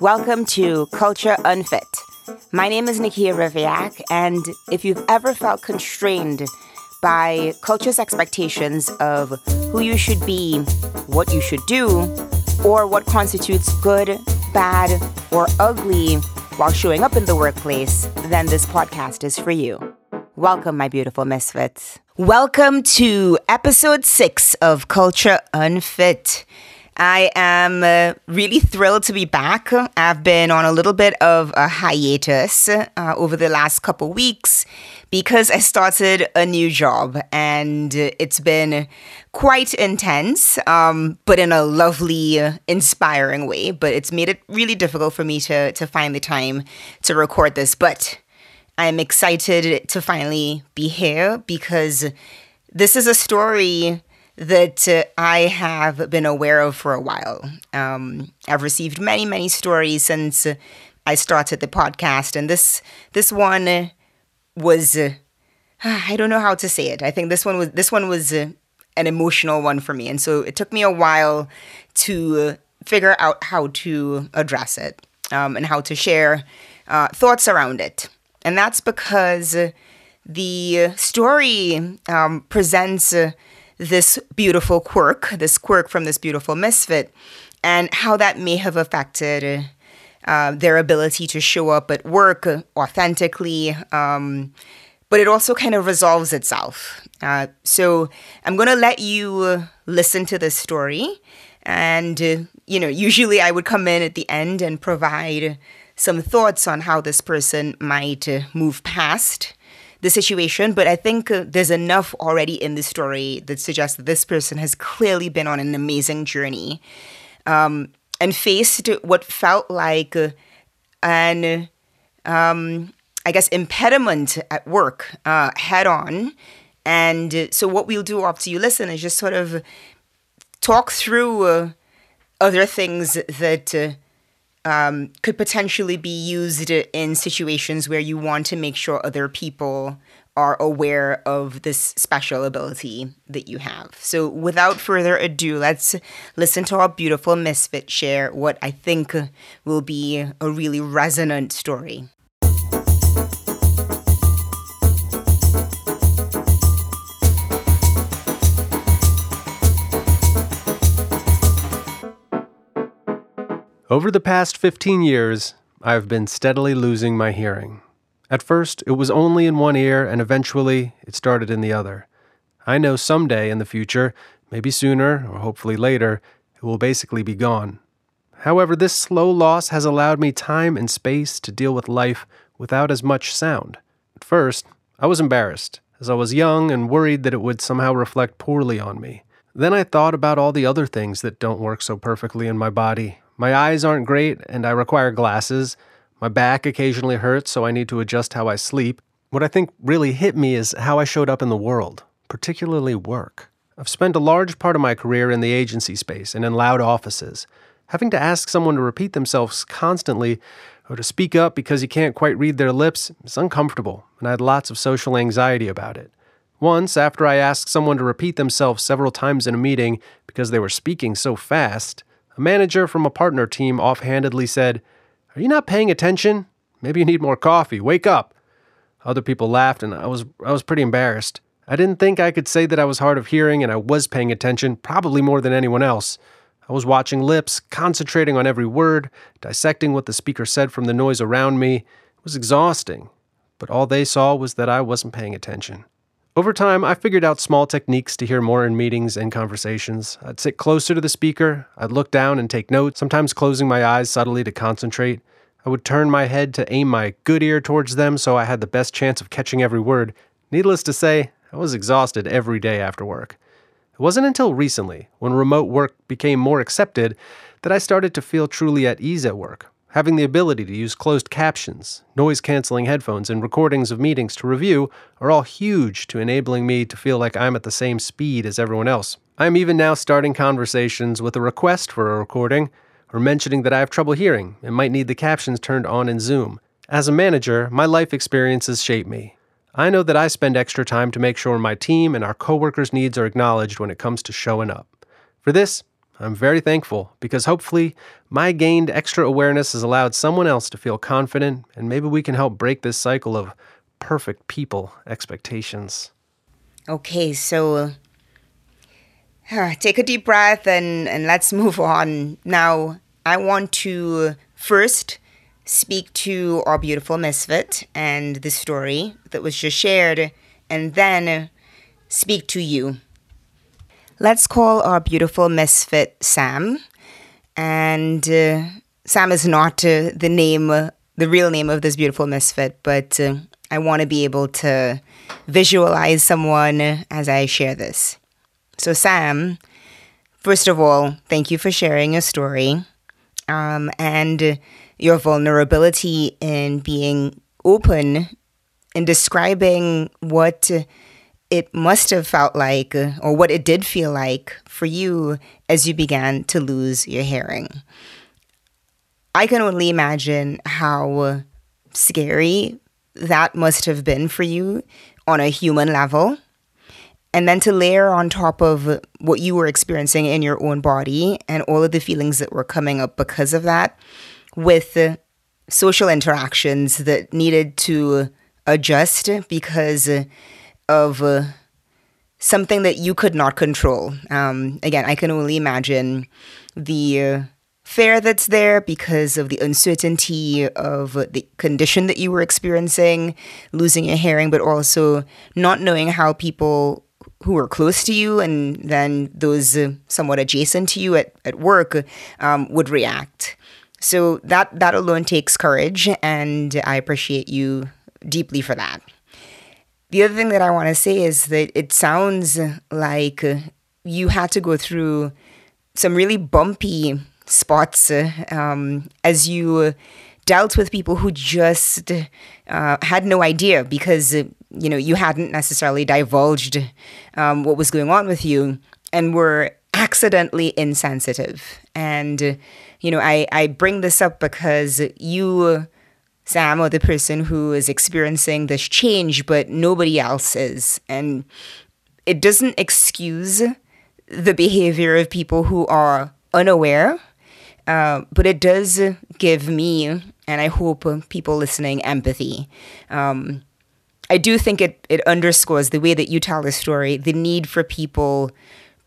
Welcome to Culture Unfit. My name is Nikia Riviak, and if you've ever felt constrained by culture's expectations of who you should be, what you should do, or what constitutes good, bad, or ugly while showing up in the workplace, then this podcast is for you. Welcome, my beautiful misfits. Welcome to episode six of Culture Unfit. I am uh, really thrilled to be back. I've been on a little bit of a hiatus uh, over the last couple weeks because I started a new job and it's been quite intense, um, but in a lovely, uh, inspiring way. But it's made it really difficult for me to, to find the time to record this. But I'm excited to finally be here because this is a story that uh, I have been aware of for a while. Um, I've received many, many stories since I started the podcast, and this this one was uh, I don't know how to say it. I think this one was this one was uh, an emotional one for me, and so it took me a while to figure out how to address it um, and how to share uh, thoughts around it, and that's because the story um, presents this beautiful quirk, this quirk from this beautiful misfit, and how that may have affected uh, their ability to show up at work authentically. Um, but it also kind of resolves itself. Uh, so I'm going to let you listen to this story. And, uh, you know, usually I would come in at the end and provide some thoughts on how this person might move past the situation, but I think uh, there's enough already in the story that suggests that this person has clearly been on an amazing journey um, and faced what felt like uh, an, um, I guess, impediment at work uh, head on. And so, what we'll do after you listen is just sort of talk through uh, other things that uh, um, could potentially be used in situations where you want to make sure other people are aware of this special ability that you have. So, without further ado, let's listen to our beautiful misfit share what I think will be a really resonant story. Over the past 15 years, I have been steadily losing my hearing. At first, it was only in one ear, and eventually, it started in the other. I know someday in the future, maybe sooner or hopefully later, it will basically be gone. However, this slow loss has allowed me time and space to deal with life without as much sound. At first, I was embarrassed, as I was young and worried that it would somehow reflect poorly on me. Then I thought about all the other things that don't work so perfectly in my body, my eyes aren't great, and I require glasses. My back occasionally hurts, so I need to adjust how I sleep. What I think really hit me is how I showed up in the world, particularly work. I've spent a large part of my career in the agency space and in loud offices. Having to ask someone to repeat themselves constantly or to speak up because you can't quite read their lips is uncomfortable, and I had lots of social anxiety about it. Once, after I asked someone to repeat themselves several times in a meeting because they were speaking so fast, a manager from a partner team offhandedly said, Are you not paying attention? Maybe you need more coffee. Wake up. Other people laughed, and I was, I was pretty embarrassed. I didn't think I could say that I was hard of hearing and I was paying attention, probably more than anyone else. I was watching lips, concentrating on every word, dissecting what the speaker said from the noise around me. It was exhausting, but all they saw was that I wasn't paying attention. Over time, I figured out small techniques to hear more in meetings and conversations. I'd sit closer to the speaker, I'd look down and take notes, sometimes closing my eyes subtly to concentrate. I would turn my head to aim my good ear towards them so I had the best chance of catching every word. Needless to say, I was exhausted every day after work. It wasn't until recently, when remote work became more accepted, that I started to feel truly at ease at work. Having the ability to use closed captions, noise canceling headphones, and recordings of meetings to review are all huge to enabling me to feel like I'm at the same speed as everyone else. I am even now starting conversations with a request for a recording or mentioning that I have trouble hearing and might need the captions turned on in Zoom. As a manager, my life experiences shape me. I know that I spend extra time to make sure my team and our coworkers' needs are acknowledged when it comes to showing up. For this, I'm very thankful because hopefully my gained extra awareness has allowed someone else to feel confident and maybe we can help break this cycle of perfect people expectations. Okay, so uh, take a deep breath and, and let's move on. Now, I want to first speak to our beautiful misfit and the story that was just shared, and then speak to you. Let's call our beautiful misfit Sam. And uh, Sam is not uh, the name, uh, the real name of this beautiful misfit, but uh, I want to be able to visualize someone as I share this. So, Sam, first of all, thank you for sharing your story um, and your vulnerability in being open in describing what it must have felt like, or what it did feel like for you as you began to lose your hearing. I can only imagine how scary that must have been for you on a human level. And then to layer on top of what you were experiencing in your own body and all of the feelings that were coming up because of that, with social interactions that needed to adjust because of uh, something that you could not control. Um, again, I can only imagine the uh, fear that's there because of the uncertainty of the condition that you were experiencing, losing your hearing, but also not knowing how people who were close to you and then those uh, somewhat adjacent to you at, at work um, would react. So that that alone takes courage, and I appreciate you deeply for that. The other thing that I want to say is that it sounds like you had to go through some really bumpy spots um, as you dealt with people who just uh, had no idea because you know you hadn't necessarily divulged um, what was going on with you and were accidentally insensitive. And you know I, I bring this up because you Sam or the person who is experiencing this change, but nobody else is. And it doesn't excuse the behavior of people who are unaware, uh, but it does give me, and I hope people listening, empathy. Um, I do think it, it underscores the way that you tell the story, the need for people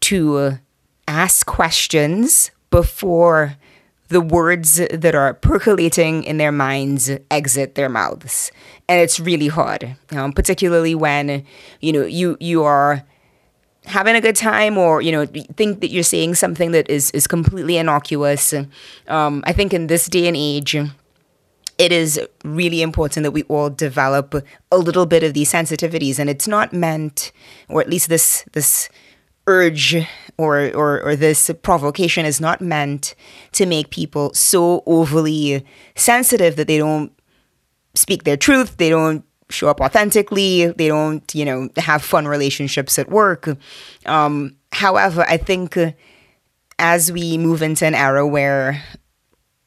to ask questions before the words that are percolating in their minds exit their mouths. And it's really hard um, particularly when you know you you are having a good time or you know think that you're saying something that is is completely innocuous. Um, i think in this day and age it is really important that we all develop a little bit of these sensitivities. And it's not meant or at least this this urge or, or, or this provocation is not meant to make people so overly sensitive that they don't speak their truth, they don't show up authentically, they don't, you know, have fun relationships at work. Um, however, I think as we move into an era where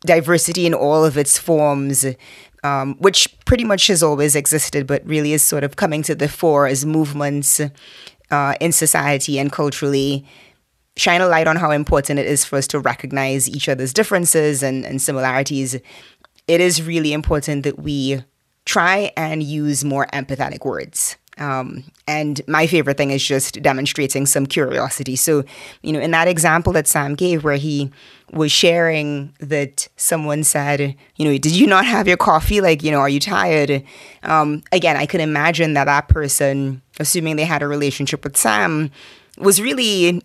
diversity in all of its forms um, which pretty much has always existed, but really is sort of coming to the fore as movements uh, in society and culturally shine a light on how important it is for us to recognize each other's differences and, and similarities. It is really important that we try and use more empathetic words. Um, and my favorite thing is just demonstrating some curiosity. So, you know, in that example that Sam gave, where he was sharing that someone said, you know, did you not have your coffee? Like, you know, are you tired? Um, again, I can imagine that that person, assuming they had a relationship with Sam, was really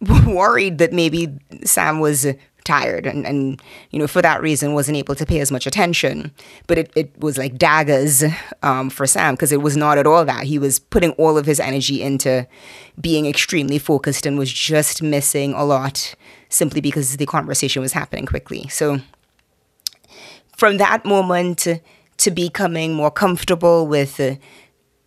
worried that maybe Sam was tired and, and you know for that reason wasn't able to pay as much attention. But it, it was like daggers um, for sam because it was not at all that. He was putting all of his energy into being extremely focused and was just missing a lot simply because the conversation was happening quickly. So from that moment to becoming more comfortable with uh,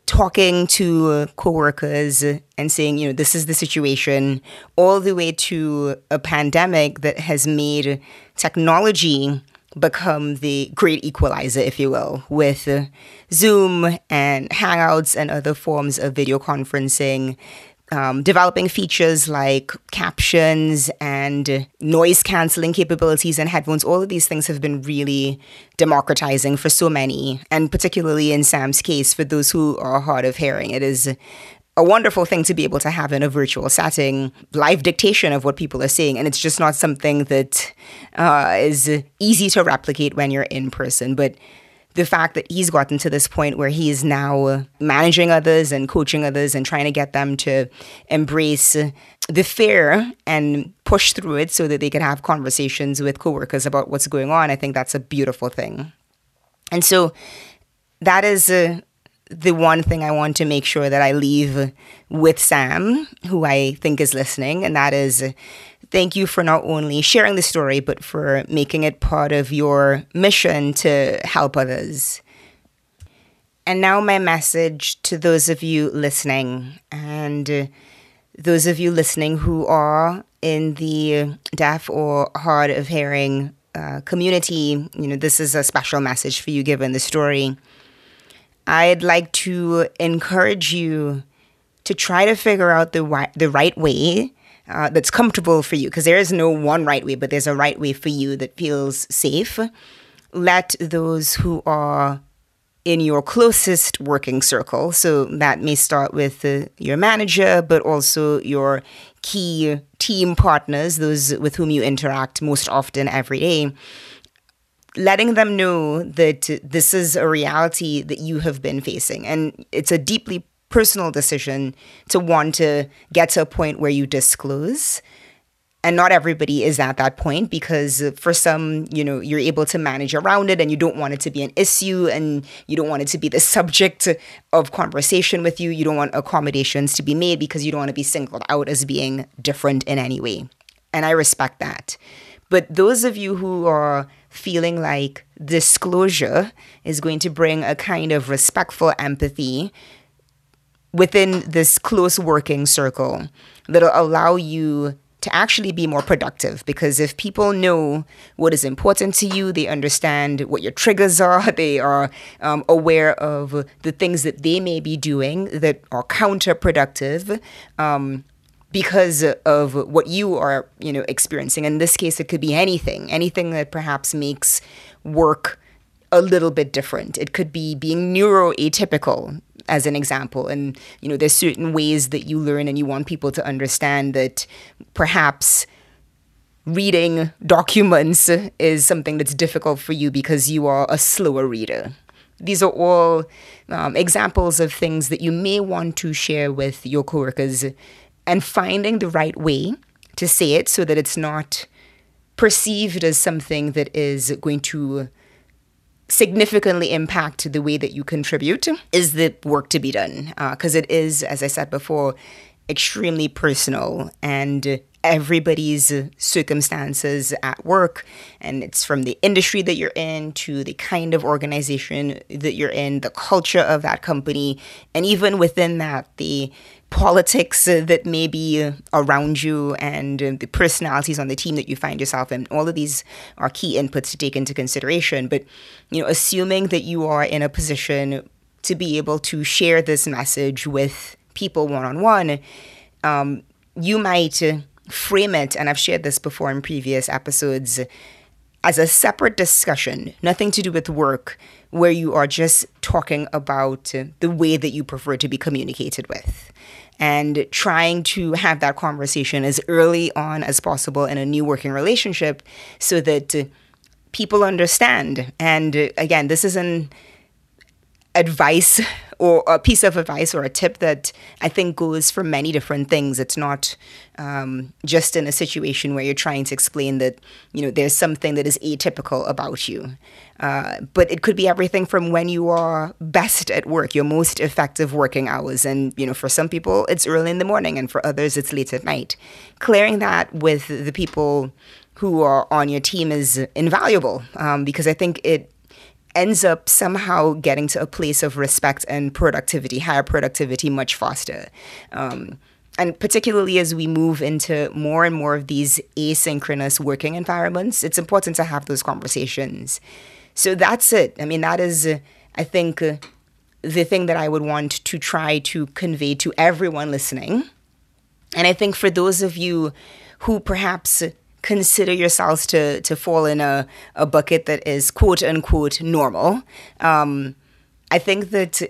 talking to coworkers and saying, you know, this is the situation, all the way to a pandemic that has made technology become the great equalizer, if you will, with Zoom and Hangouts and other forms of video conferencing. Um, developing features like captions and noise canceling capabilities and headphones, all of these things have been really democratizing for so many, and particularly in Sam's case, for those who are hard of hearing. It is a wonderful thing to be able to have in a virtual setting, live dictation of what people are saying. And it's just not something that uh, is easy to replicate when you're in person. But the fact that he's gotten to this point where he is now managing others and coaching others and trying to get them to embrace the fear and push through it so that they can have conversations with coworkers about what's going on, I think that's a beautiful thing. And so that is uh, the one thing I want to make sure that I leave with Sam, who I think is listening, and that is thank you for not only sharing the story, but for making it part of your mission to help others. And now, my message to those of you listening, and those of you listening who are in the deaf or hard of hearing uh, community, you know, this is a special message for you given the story. I'd like to encourage you to try to figure out the, wi- the right way uh, that's comfortable for you because there is no one right way, but there's a right way for you that feels safe. Let those who are in your closest working circle, so that may start with uh, your manager, but also your key team partners, those with whom you interact most often every day letting them know that this is a reality that you have been facing. And it's a deeply personal decision to want to get to a point where you disclose. And not everybody is at that point because for some you know you're able to manage around it and you don't want it to be an issue and you don't want it to be the subject of conversation with you. You don't want accommodations to be made because you don't want to be singled out as being different in any way. And i respect that. But those of you who are feeling like disclosure is going to bring a kind of respectful empathy within this close working circle that'll allow you to actually be more productive because if people know what is important to you, they understand what your triggers are, they are um, aware of the things that they may be doing that are counterproductive. Um, because of what you are, you know, experiencing. In this case, it could be anything, anything that perhaps makes work a little bit different. It could be being neuroatypical, as an example. And, you know, there's certain ways that you learn and you want people to understand that perhaps reading documents is something that's difficult for you because you are a slower reader. These are all um, examples of things that you may want to share with your coworkers and finding the right way to say it so that it's not perceived as something that is going to significantly impact the way that you contribute is the work to be done. Because uh, it is, as I said before, extremely personal and everybody's circumstances at work and it's from the industry that you're in to the kind of organization that you're in the culture of that company and even within that the politics uh, that may be uh, around you and uh, the personalities on the team that you find yourself in all of these are key inputs to take into consideration but you know assuming that you are in a position to be able to share this message with people one on one you might frame it, and I've shared this before in previous episodes, as a separate discussion, nothing to do with work, where you are just talking about the way that you prefer to be communicated with. And trying to have that conversation as early on as possible in a new working relationship so that people understand. And uh, again, this is an advice or a piece of advice or a tip that I think goes for many different things. It's not um, just in a situation where you're trying to explain that you know there's something that is atypical about you, uh, but it could be everything from when you are best at work, your most effective working hours, and you know for some people it's early in the morning, and for others it's late at night. Clearing that with the people who are on your team is invaluable um, because I think it ends up somehow getting to a place of respect and productivity, higher productivity, much faster. Um, and particularly as we move into more and more of these asynchronous working environments, it's important to have those conversations. So that's it. I mean, that is, uh, I think, uh, the thing that I would want to try to convey to everyone listening And I think for those of you who perhaps consider yourselves to to fall in a, a bucket that is quote unquote normal, um, I think that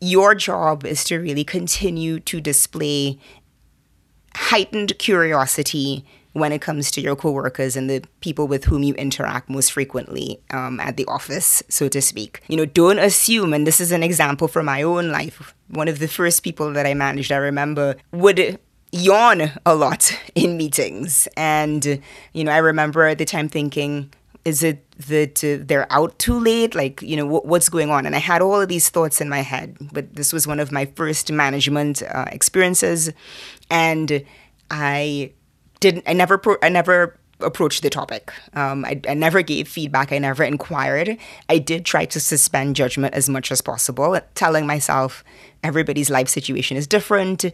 your job is to really continue to display heightened curiosity when it comes to your coworkers and the people with whom you interact most frequently um, at the office, so to speak. You know, don't assume, and this is an example from my own life. One of the first people that I managed, I remember, would yawn a lot in meetings. And, you know, I remember at the time thinking, is it that uh, they're out too late? Like, you know, what's going on? And I had all of these thoughts in my head, but this was one of my first management uh, experiences. And I didn't, I never, pro- I never approached the topic. Um, I, I, never gave feedback. I never inquired. I did try to suspend judgment as much as possible, telling myself everybody's life situation is different.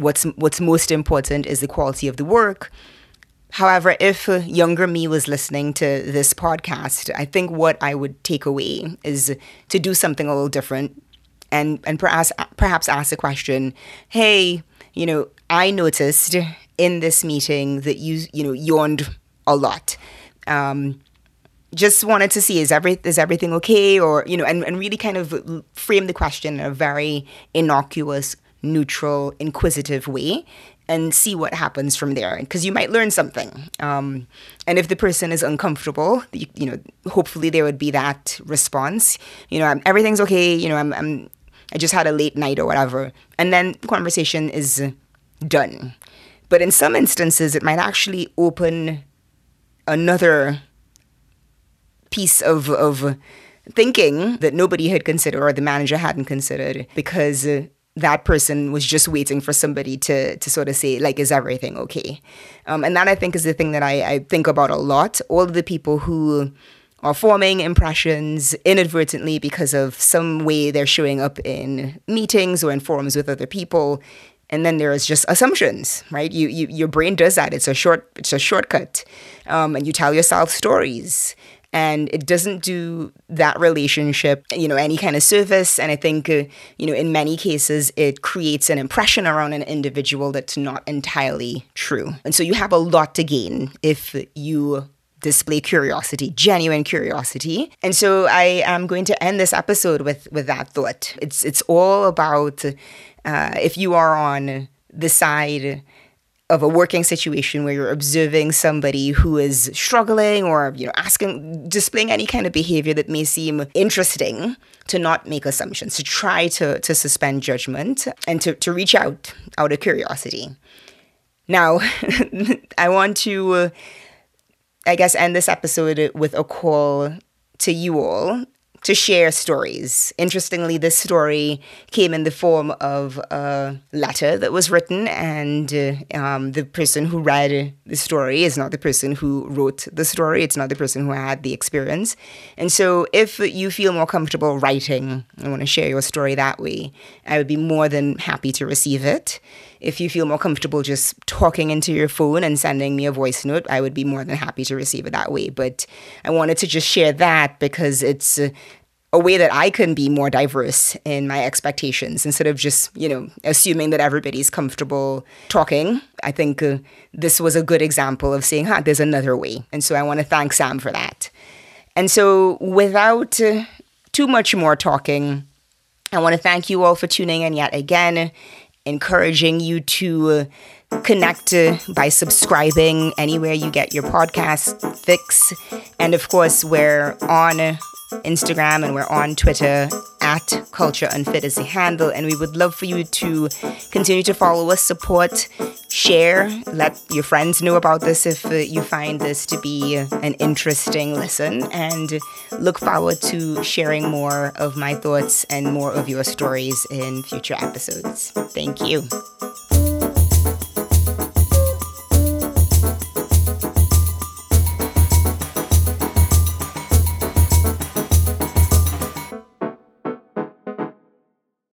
What's what's most important is the quality of the work. However, if younger me was listening to this podcast, I think what I would take away is to do something a little different and and perhaps perhaps ask the question, "Hey, you know, I noticed in this meeting that you you know yawned a lot. Um, just wanted to see is every is everything okay or you know and, and really kind of frame the question in a very innocuous neutral inquisitive way and see what happens from there. Because you might learn something um, and if the person is uncomfortable you, you, know hopefully there would be that response. You know I'm, everything's okay you know I'm, I'm i just had a late night or whatever and then the conversation is done. But in some instances it might actually open another piece of, of thinking that nobody had considered or the manager hadn't considered because that person was just waiting for somebody to to sort of say like is everything okay? Um, and that i think is the thing that I, I think about a lot. All the people who are forming impressions inadvertently because of some way they're showing up in meetings or in forums with other people and then there's just assumptions right? You, you your brain does that. It's a short it's a shortcut. Um, and you tell yourself stories and it doesn't do that relationship you know any kind of service. And i think uh, you know in many cases it creates an impression around an individual that's not entirely true. And so you have a lot to gain if you display curiosity genuine curiosity. And so i am going to end this episode with with that thought. It's it's all about uh, if you are on the side of a working situation where you're observing somebody who is struggling or you know asking displaying any kind of behavior that may seem interesting to not make assumptions to try to to suspend judgment and to, to reach out out of curiosity. Now i want to uh, i guess end this episode with a call to you all to share stories. Interestingly, this story came in the form of a letter that was written, and uh, um, the person who read the story is not the person who wrote the story, it's not the person who had the experience. And so, if you feel more comfortable writing and want to share your story that way, I would be more than happy to receive it. If you feel more comfortable just talking into your phone and sending me a voice note, I would be more than happy to receive it that way. But I wanted to just share that because it's uh, a way that I can be more diverse in my expectations instead of just, you know, assuming that everybody's comfortable talking. I think uh, this was a good example of saying, huh, there's another way. And so I want to thank Sam for that. And so without uh, too much more talking, I want to thank you all for tuning in yet again encouraging you to connect by subscribing anywhere you get your podcast fix. And of course, we're on Instagram and we're on Twitter at Culture Unfit is the handle. And we would love for you to continue to follow us, support, share, let your friends know about this if uh, you find this to be an interesting listen. And look forward to sharing more of my thoughts and more of your stories in future episodes. Thank you.